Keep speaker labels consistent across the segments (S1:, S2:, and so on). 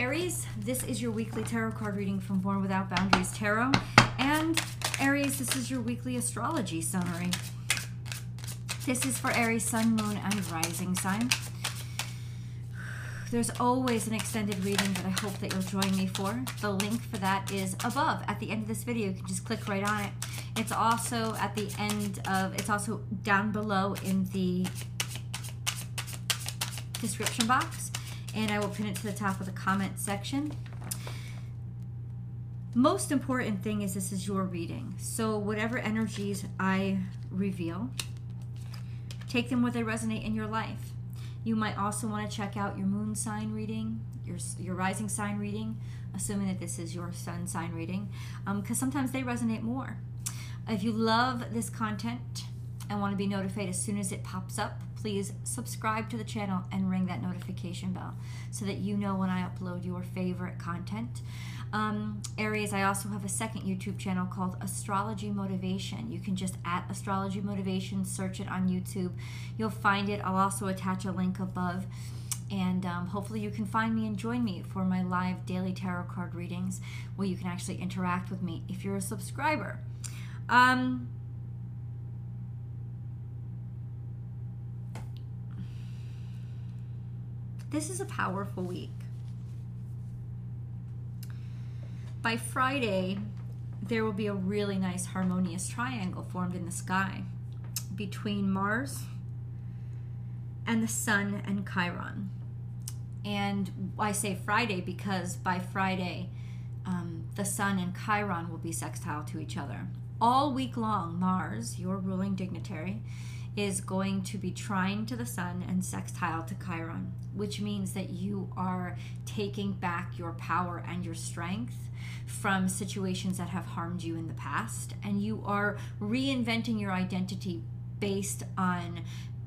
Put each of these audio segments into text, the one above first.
S1: Aries, this is your weekly tarot card reading from Born Without Boundaries Tarot. And Aries, this is your weekly astrology summary. This is for Aries, Sun, Moon, and Rising sign. There's always an extended reading that I hope that you'll join me for. The link for that is above at the end of this video. You can just click right on it. It's also at the end of, it's also down below in the description box. And I will pin it to the top of the comment section. Most important thing is this is your reading. So whatever energies I reveal, take them where they resonate in your life. You might also want to check out your moon sign reading, your, your rising sign reading, assuming that this is your sun sign reading, because um, sometimes they resonate more. If you love this content and want to be notified as soon as it pops up, please subscribe to the channel and ring that notification bell so that you know when I upload your favorite content. Um, Aries, I also have a second YouTube channel called Astrology Motivation. You can just at Astrology Motivation, search it on YouTube. You'll find it. I'll also attach a link above. And um, hopefully, you can find me and join me for my live daily tarot card readings where you can actually interact with me if you're a subscriber. Um, this is a powerful week. By Friday, there will be a really nice harmonious triangle formed in the sky between Mars and the Sun and Chiron. And I say Friday because by Friday, um, the Sun and Chiron will be sextile to each other. All week long, Mars, your ruling dignitary, is going to be trine to the Sun and sextile to Chiron, which means that you are taking back your power and your strength from situations that have harmed you in the past, and you are reinventing your identity based on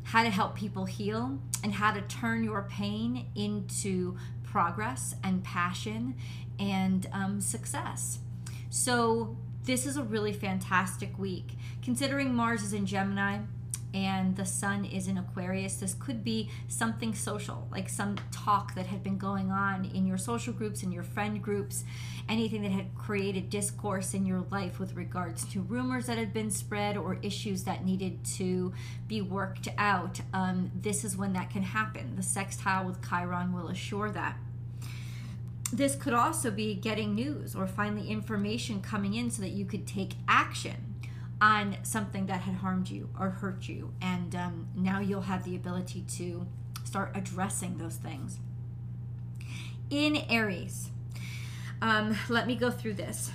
S1: how to help people heal and how to turn your pain into progress and passion and um, success. So, this is a really fantastic week. Considering Mars is in Gemini, and the sun is in Aquarius, this could be something social, like some talk that had been going on in your social groups, in your friend groups, anything that had created discourse in your life with regards to rumors that had been spread or issues that needed to be worked out. Um, this is when that can happen. The sextile with Chiron will assure that this could also be getting news or finally information coming in so that you could take action on something that had harmed you or hurt you. And um, now you'll have the ability to start addressing those things. In Aries, um, let me go through this.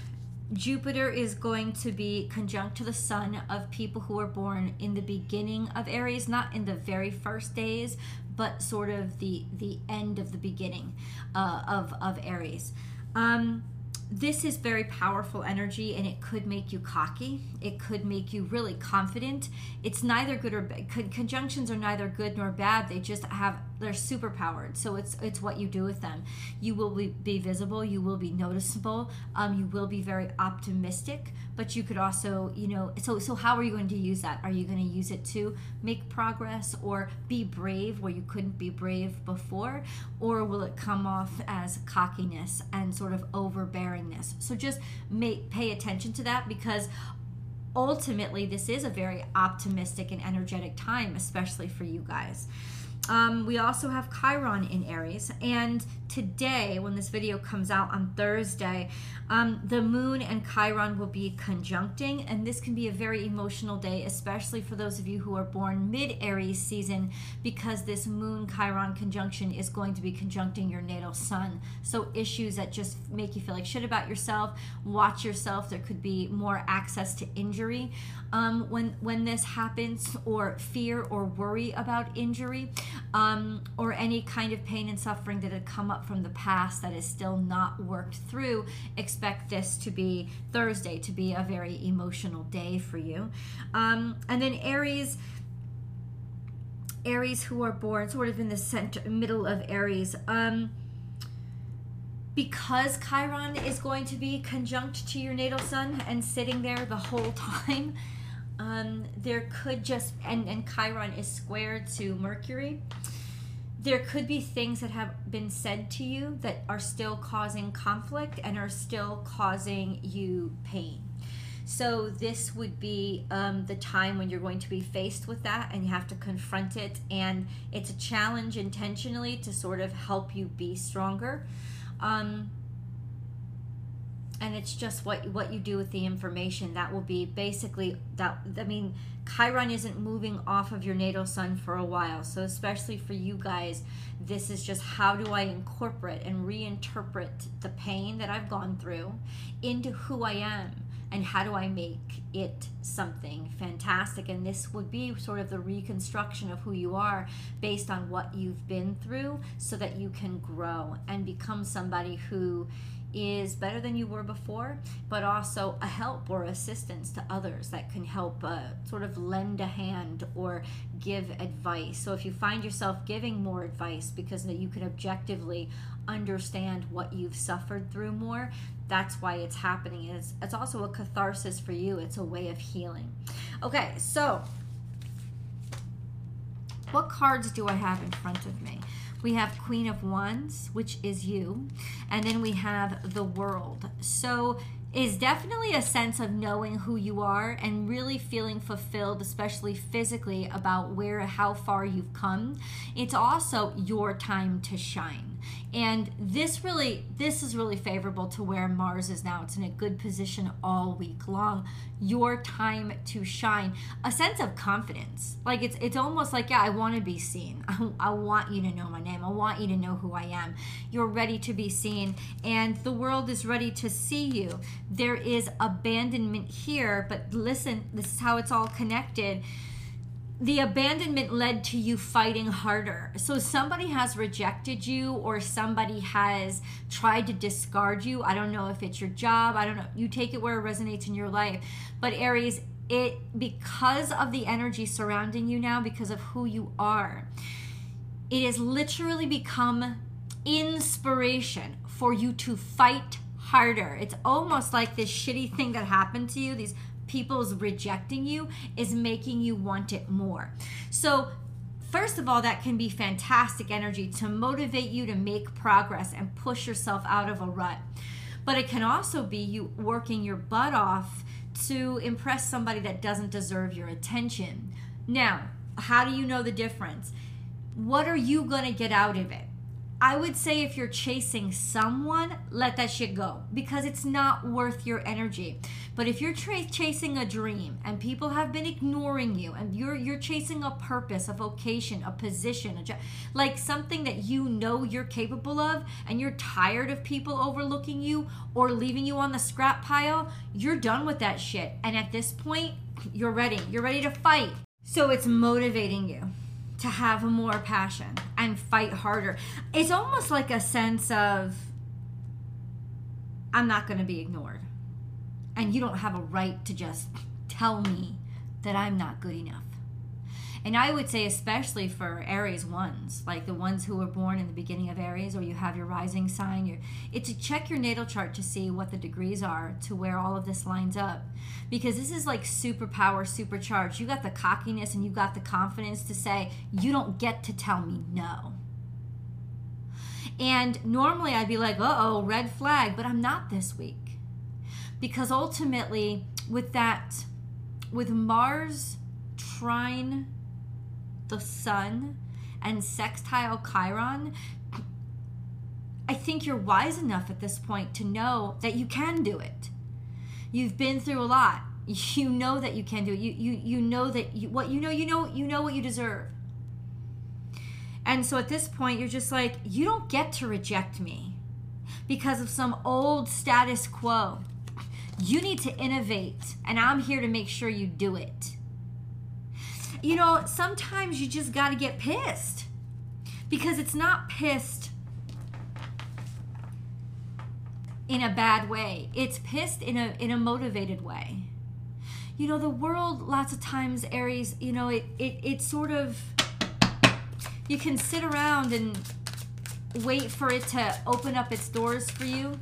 S1: Jupiter is going to be conjunct to the sun of people who are born in the beginning of Aries, not in the very first days, but sort of the the end of the beginning uh, of of Aries. Um, this is very powerful energy and it could make you cocky. It could make you really confident. It's neither good or bad conjunctions are neither good nor bad. They just have they're super powered so it's it's what you do with them. You will be, be visible you will be noticeable um, you will be very optimistic but you could also you know so so how are you going to use that? Are you going to use it to make progress or be brave where you couldn't be brave before? Or will it come off as cockiness and sort of overbearingness? So just make pay attention to that because ultimately this is a very optimistic and energetic time especially for you guys um, we also have Chiron in Aries. And today, when this video comes out on Thursday, um, the moon and Chiron will be conjuncting. And this can be a very emotional day, especially for those of you who are born mid Aries season, because this moon Chiron conjunction is going to be conjuncting your natal sun. So, issues that just make you feel like shit about yourself, watch yourself. There could be more access to injury um, when, when this happens, or fear or worry about injury um, or any kind of pain and suffering that had come up from the past that is still not worked through, expect this to be Thursday to be a very emotional day for you. Um, and then Aries. Aries who are born sort of in the center middle of Aries. Um, because Chiron is going to be conjunct to your natal sun and sitting there the whole time, um, there could just and and Chiron is squared to Mercury. there could be things that have been said to you that are still causing conflict and are still causing you pain. So, this would be um, the time when you're going to be faced with that and you have to confront it. And it's a challenge intentionally to sort of help you be stronger. Um, and it's just what what you do with the information that will be basically that i mean chiron isn't moving off of your natal sun for a while so especially for you guys this is just how do i incorporate and reinterpret the pain that i've gone through into who i am and how do I make it something fantastic? And this would be sort of the reconstruction of who you are based on what you've been through so that you can grow and become somebody who is better than you were before, but also a help or assistance to others that can help uh, sort of lend a hand or give advice. So if you find yourself giving more advice because that you can objectively understand what you've suffered through more, that's why it's happening. It's, it's also a catharsis for you, it's a way of healing. Okay, so what cards do I have in front of me? We have Queen of Wands, which is you, and then we have the World. So is definitely a sense of knowing who you are and really feeling fulfilled, especially physically, about where, how far you've come. It's also your time to shine. And this really, this is really favorable to where Mars is now. It's in a good position all week long. Your time to shine. A sense of confidence. Like it's, it's almost like, yeah, I want to be seen. I, I want you to know my name. I want you to know who I am. You're ready to be seen, and the world is ready to see you. There is abandonment here, but listen, this is how it's all connected the abandonment led to you fighting harder. So somebody has rejected you or somebody has tried to discard you. I don't know if it's your job, I don't know. You take it where it resonates in your life. But Aries, it because of the energy surrounding you now because of who you are. It has literally become inspiration for you to fight harder. It's almost like this shitty thing that happened to you, these people's rejecting you is making you want it more. So, first of all, that can be fantastic energy to motivate you to make progress and push yourself out of a rut. But it can also be you working your butt off to impress somebody that doesn't deserve your attention. Now, how do you know the difference? What are you going to get out of it? I would say if you're chasing someone, let that shit go because it's not worth your energy. But if you're tra- chasing a dream and people have been ignoring you and you're you're chasing a purpose, a vocation, a position, a job, like something that you know you're capable of and you're tired of people overlooking you or leaving you on the scrap pile, you're done with that shit. And at this point, you're ready. You're ready to fight. So it's motivating you to have more passion and fight harder. It's almost like a sense of I'm not going to be ignored. And you don't have a right to just tell me that I'm not good enough. And I would say, especially for Aries ones, like the ones who were born in the beginning of Aries, or you have your rising sign, it's to check your natal chart to see what the degrees are to where all of this lines up. Because this is like superpower, supercharged. You got the cockiness and you got the confidence to say, you don't get to tell me no. And normally I'd be like, uh oh, red flag, but I'm not this week because ultimately with that with mars trine the sun and sextile chiron i think you're wise enough at this point to know that you can do it. You've been through a lot. You know that you can do it. You you, you know that you, what you know you know you know what you deserve. And so at this point you're just like you don't get to reject me because of some old status quo. You need to innovate, and I'm here to make sure you do it. You know, sometimes you just got to get pissed because it's not pissed in a bad way. It's pissed in a in a motivated way. You know, the world lots of times Aries, you know, it it it sort of you can sit around and wait for it to open up its doors for you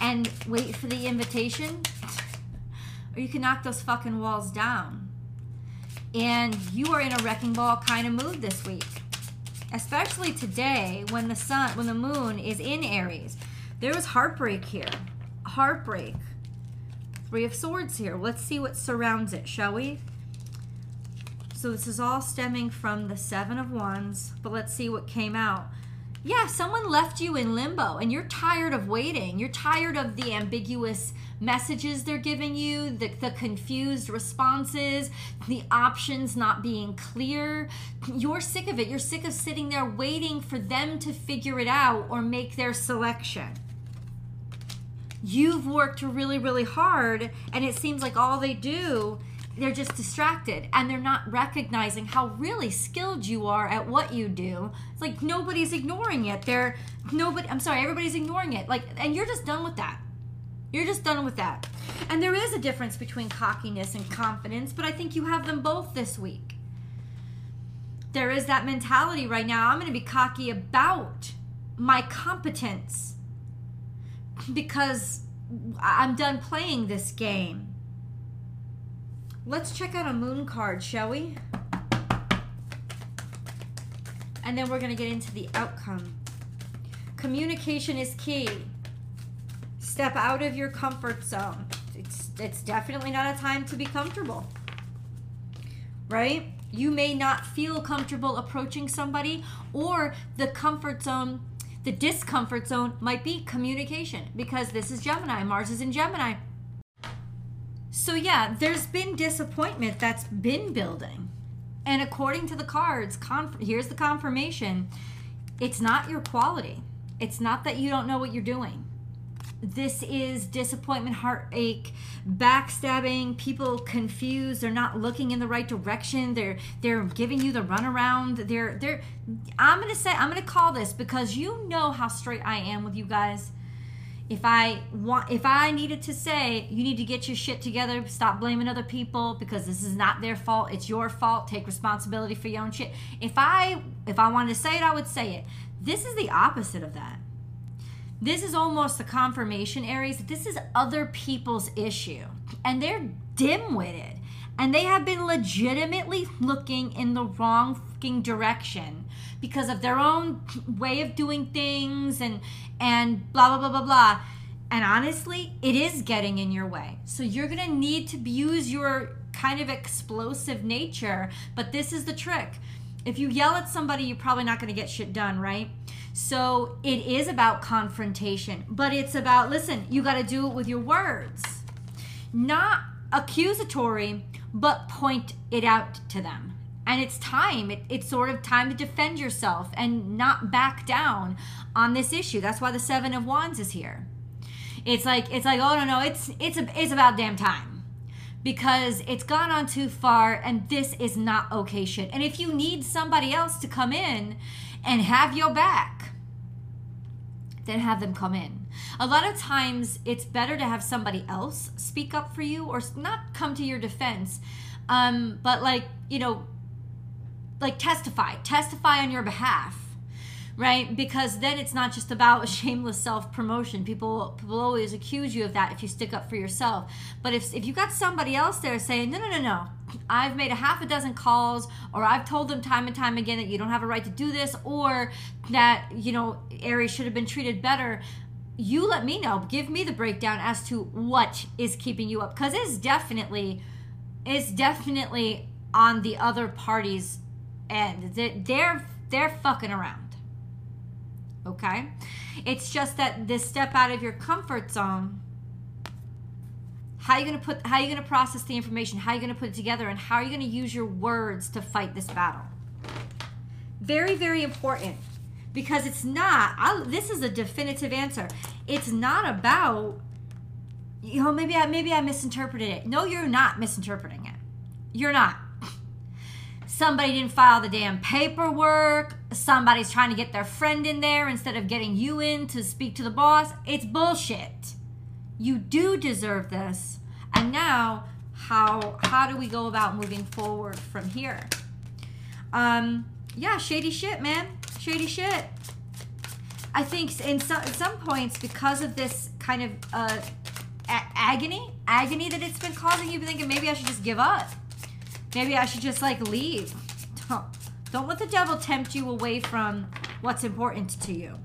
S1: and wait for the invitation, or you can knock those fucking walls down. And you are in a wrecking ball kind of mood this week. especially today when the sun, when the moon is in Aries. There was heartbreak here. Heartbreak. Three of Swords here. Let's see what surrounds it, shall we? So this is all stemming from the Seven of Wands, but let's see what came out. Yeah, someone left you in limbo and you're tired of waiting. You're tired of the ambiguous messages they're giving you, the, the confused responses, the options not being clear. You're sick of it. You're sick of sitting there waiting for them to figure it out or make their selection. You've worked really, really hard, and it seems like all they do they're just distracted and they're not recognizing how really skilled you are at what you do. It's like nobody's ignoring it. They're nobody I'm sorry, everybody's ignoring it. Like and you're just done with that. You're just done with that. And there is a difference between cockiness and confidence, but I think you have them both this week. There is that mentality right now. I'm going to be cocky about my competence because I'm done playing this game. Let's check out a moon card, shall we? And then we're going to get into the outcome. Communication is key. Step out of your comfort zone. It's, it's definitely not a time to be comfortable. Right? You may not feel comfortable approaching somebody, or the comfort zone, the discomfort zone might be communication because this is Gemini. Mars is in Gemini. So, yeah, there's been disappointment that's been building. And according to the cards, here's the confirmation it's not your quality. It's not that you don't know what you're doing. This is disappointment, heartache, backstabbing, people confused, they're not looking in the right direction. They're they're giving you the runaround. They're they're I'm to say I'm to call this because you know how straight I am with you guys if I want if I needed to say you need to get your shit together, stop blaming other people because this is not their fault, it's your fault, take responsibility for your own shit. If I if I wanted to say it, I would say it. This is the opposite of that. This is almost the confirmation Aries. This is other people's issue. And they're dim-witted. And they have been legitimately looking in the wrong fucking direction because of their own way of doing things and and blah blah blah blah blah. And honestly, it is getting in your way. So you're to need to use your kind of explosive nature, but this is the trick. If you yell at somebody, you're probably not to get shit done, right? So it is about confrontation, but it's about listen, you got to do it with your words. Not accusatory, but point it out to them. And it's time it, it's sort of time to defend yourself and not back down on this issue. That's why the seven of wands is here. It's like it's like oh no no it's it's a, it's about damn time. Because it's gone on too far and this is not okay shit. And if you need somebody else to come in and have your back then have them come in. A lot of times it's better to have somebody else speak up for you or not come to your defense um, but like you know like testify, testify on your behalf right? Because then it's not just about shameless self-promotion. People people always accuse you of that if you stick up for yourself. But if, if you got somebody else there saying no no no no. I've made a half a dozen calls or i've told them time and time again that you don't have a right to do this or that you know aries should have been treated better you let me know. Give me the breakdown as to what is keeping you up because it's definitely it's definitely on the other party's and they're they're fucking around. Okay? It's just that this step out of your comfort zone how are you going to put how are you going to process the information how are you going to put it together and how are you going to use your words to fight this battle? Very very important because it's not I, this is a definitive answer. It's not about you know maybe i maybe i misinterpreted it. No you're not misinterpreting it. You're not somebody didn't file the damn paperwork, somebody's trying to get their friend in there instead of getting you in to speak to the boss. It's bullshit. You do deserve this. And now how how do we go about moving forward from here? Um yeah, shady shit, man. Shady shit. I think in some, at some points because of this kind of uh, agony, agony that it's been causing you, thinking maybe I should just give up Maybe I should just like leave. Don't don't let the devil tempt you away from what's important to you.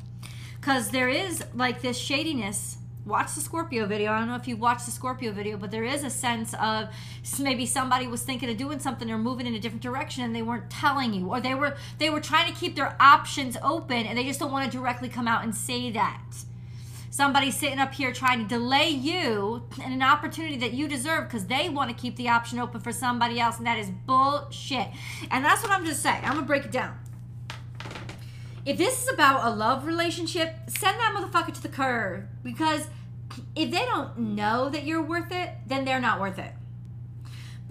S1: Because there is like this shadiness. Watch the Scorpio video. I don't know if you watched the Scorpio video, but there is a sense of maybe somebody was thinking of doing something or moving in a different direction and they weren't telling you, or they were they were trying to keep their options open and they just don't want to directly come out and say that somebody sitting up here trying to delay you and an opportunity that you deserve because they want to keep the option open for somebody else, and that is bullshit. And that's what I'm just saying. I'm gonna break it down. If this is about a love relationship, send that motherfucker to the curb because if they don't know that you're worth it, then they're not worth it.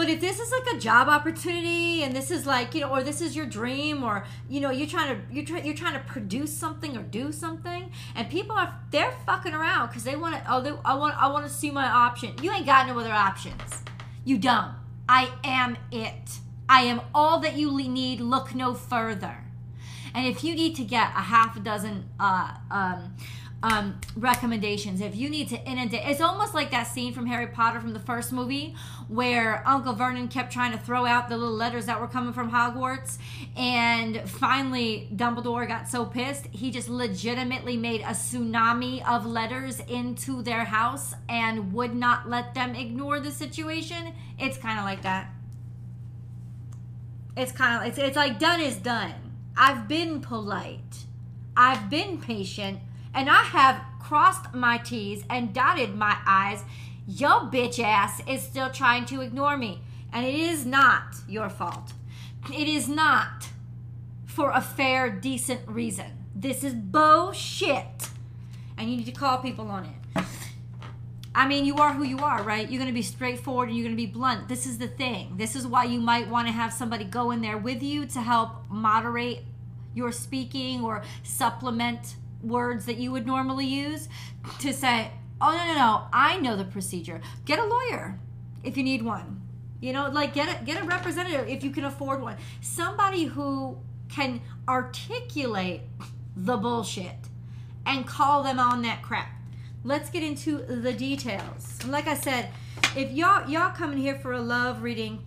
S1: But if this is like a job opportunity and this is like, you know, or this is your dream or you know, you're trying to you're trying you're trying to produce something or do something and people are they're fucking around cuz they want to oh they, I want I want to see my option. You ain't got no other options. You don't. I am it. I am all that you need. Look no further. And if you need to get a half a dozen uh, um, um, recommendations. If you need to inundate, it's almost like that scene from Harry Potter from the first movie where Uncle Vernon kept trying to throw out the little letters that were coming from Hogwarts, and finally Dumbledore got so pissed he just legitimately made a tsunami of letters into their house and would not let them ignore the situation. It's kind of like that. It's kind of it's, it's like done is done. I've been polite. I've been patient and I have crossed my T's and dotted my I's, your bitch ass is still trying to ignore me. And it is not your fault. It is not for a fair, decent reason. This is bullshit. And you need to call people on it. I mean, you are who you are, right? You're going to be straightforward and you're going to be blunt. This is the thing. This is why you might want to have somebody go in there with you to help moderate your speaking or supplement words that you would normally use to say, oh, no, no, no, I know the procedure. Get a lawyer if you need one. You know, like get a, get a representative if you can afford one. Somebody who can articulate the bullshit and call them on that crap. Let's get into the details. Like I said, if y'all y'all coming here for a love reading,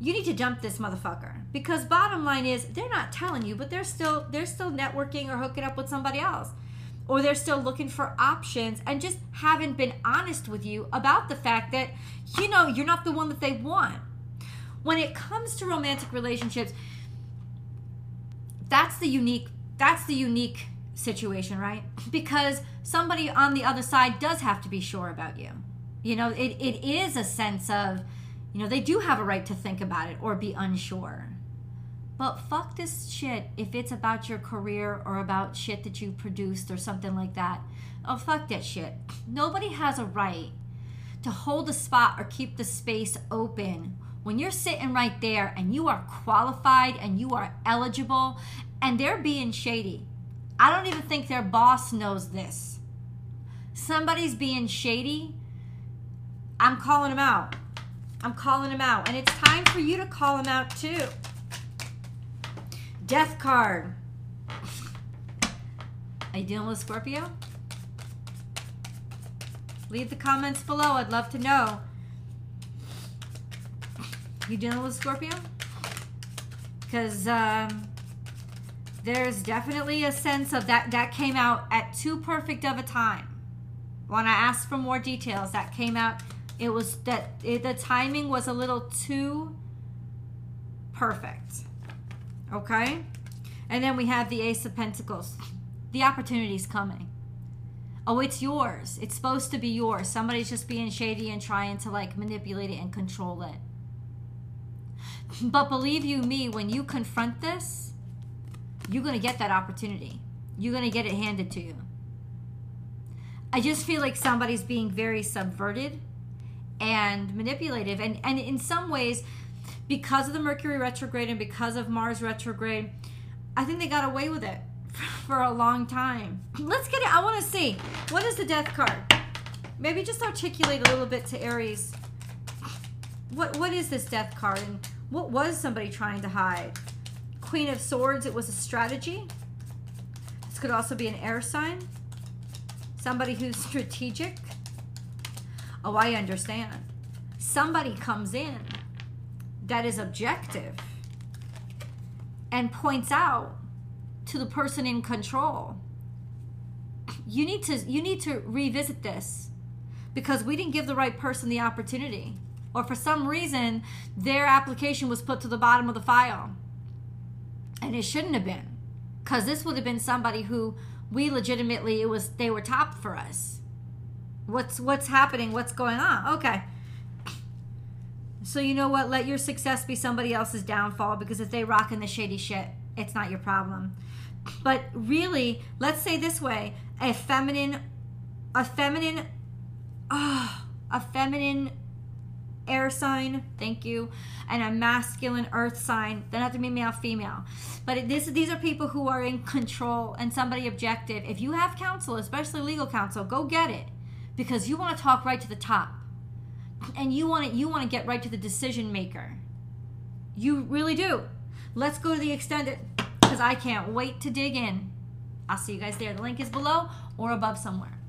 S1: you need to dump this motherfucker. Because bottom line is they're not telling you but they're still they're still networking or hooking up with somebody else. Or they're still looking for options and just haven't been honest with you about the fact that you know you're not the one that they want. When it comes to romantic relationships that's the unique that's the unique situation right? Because somebody on the other side does have to be sure about you. You know it, it is a sense of you know they do have a right to think about it or be unsure but fuck this shit if it's about your career or about shit that you produced or something like that. Oh, fuck that shit. Nobody has a right to hold a spot or keep the space open when you're sitting right there and you are qualified and you are eligible and they're being shady. I don't even think their boss knows this. Somebody's being shady. I'm calling them out. I'm calling him out. And it's time for you to call him out too. Death card. Are you dealing with Scorpio? Leave the comments below. I'd love to know. You dealing with Scorpio? Because um, there's definitely a sense of that. That came out at too perfect of a time. When I asked for more details, that came out. It was that it, the timing was a little too perfect. Okay? And then we have the Ace of Pentacles. The opportunity's coming. Oh, it's yours. It's supposed to be yours. Somebody's just being shady and trying to like manipulate it and control it. But believe you me, when you confront this, you're going to get that opportunity. You're going to get it handed to you. I just feel like somebody's being very subverted and manipulative. And, and in some ways, because of the Mercury retrograde and because of Mars retrograde, I think they got away with it for a long time. Let's get it. I want to see. What is the death card? Maybe just articulate a little bit to Aries. What What is this death card? And what was somebody trying to hide? Queen of Swords, it was a strategy. This could also be an air sign. Somebody who's strategic. Oh, I understand. Somebody comes in that is objective and points out to the person in control you need to you need to revisit this because we didn't give the right person the opportunity or for some reason their application was put to the bottom of the file and it shouldn't have been because this would have been somebody who we legitimately it was they were top for us what's what's happening what's going on okay so you know what let your success be somebody else's downfall because if they rock in the shady shit it's not your problem but really let's say this way a feminine a feminine oh, a feminine air sign, thank you, and a masculine earth sign. They don't have to be male, female. But this, these are people who are in control and somebody objective. If you have counsel, especially legal counsel, go get it because you want to talk right to the top, and you want to you want to get right to the decision maker. You really do. Let's go to the extended because I can't wait to dig in. I'll see you guys there. The link is below or above somewhere.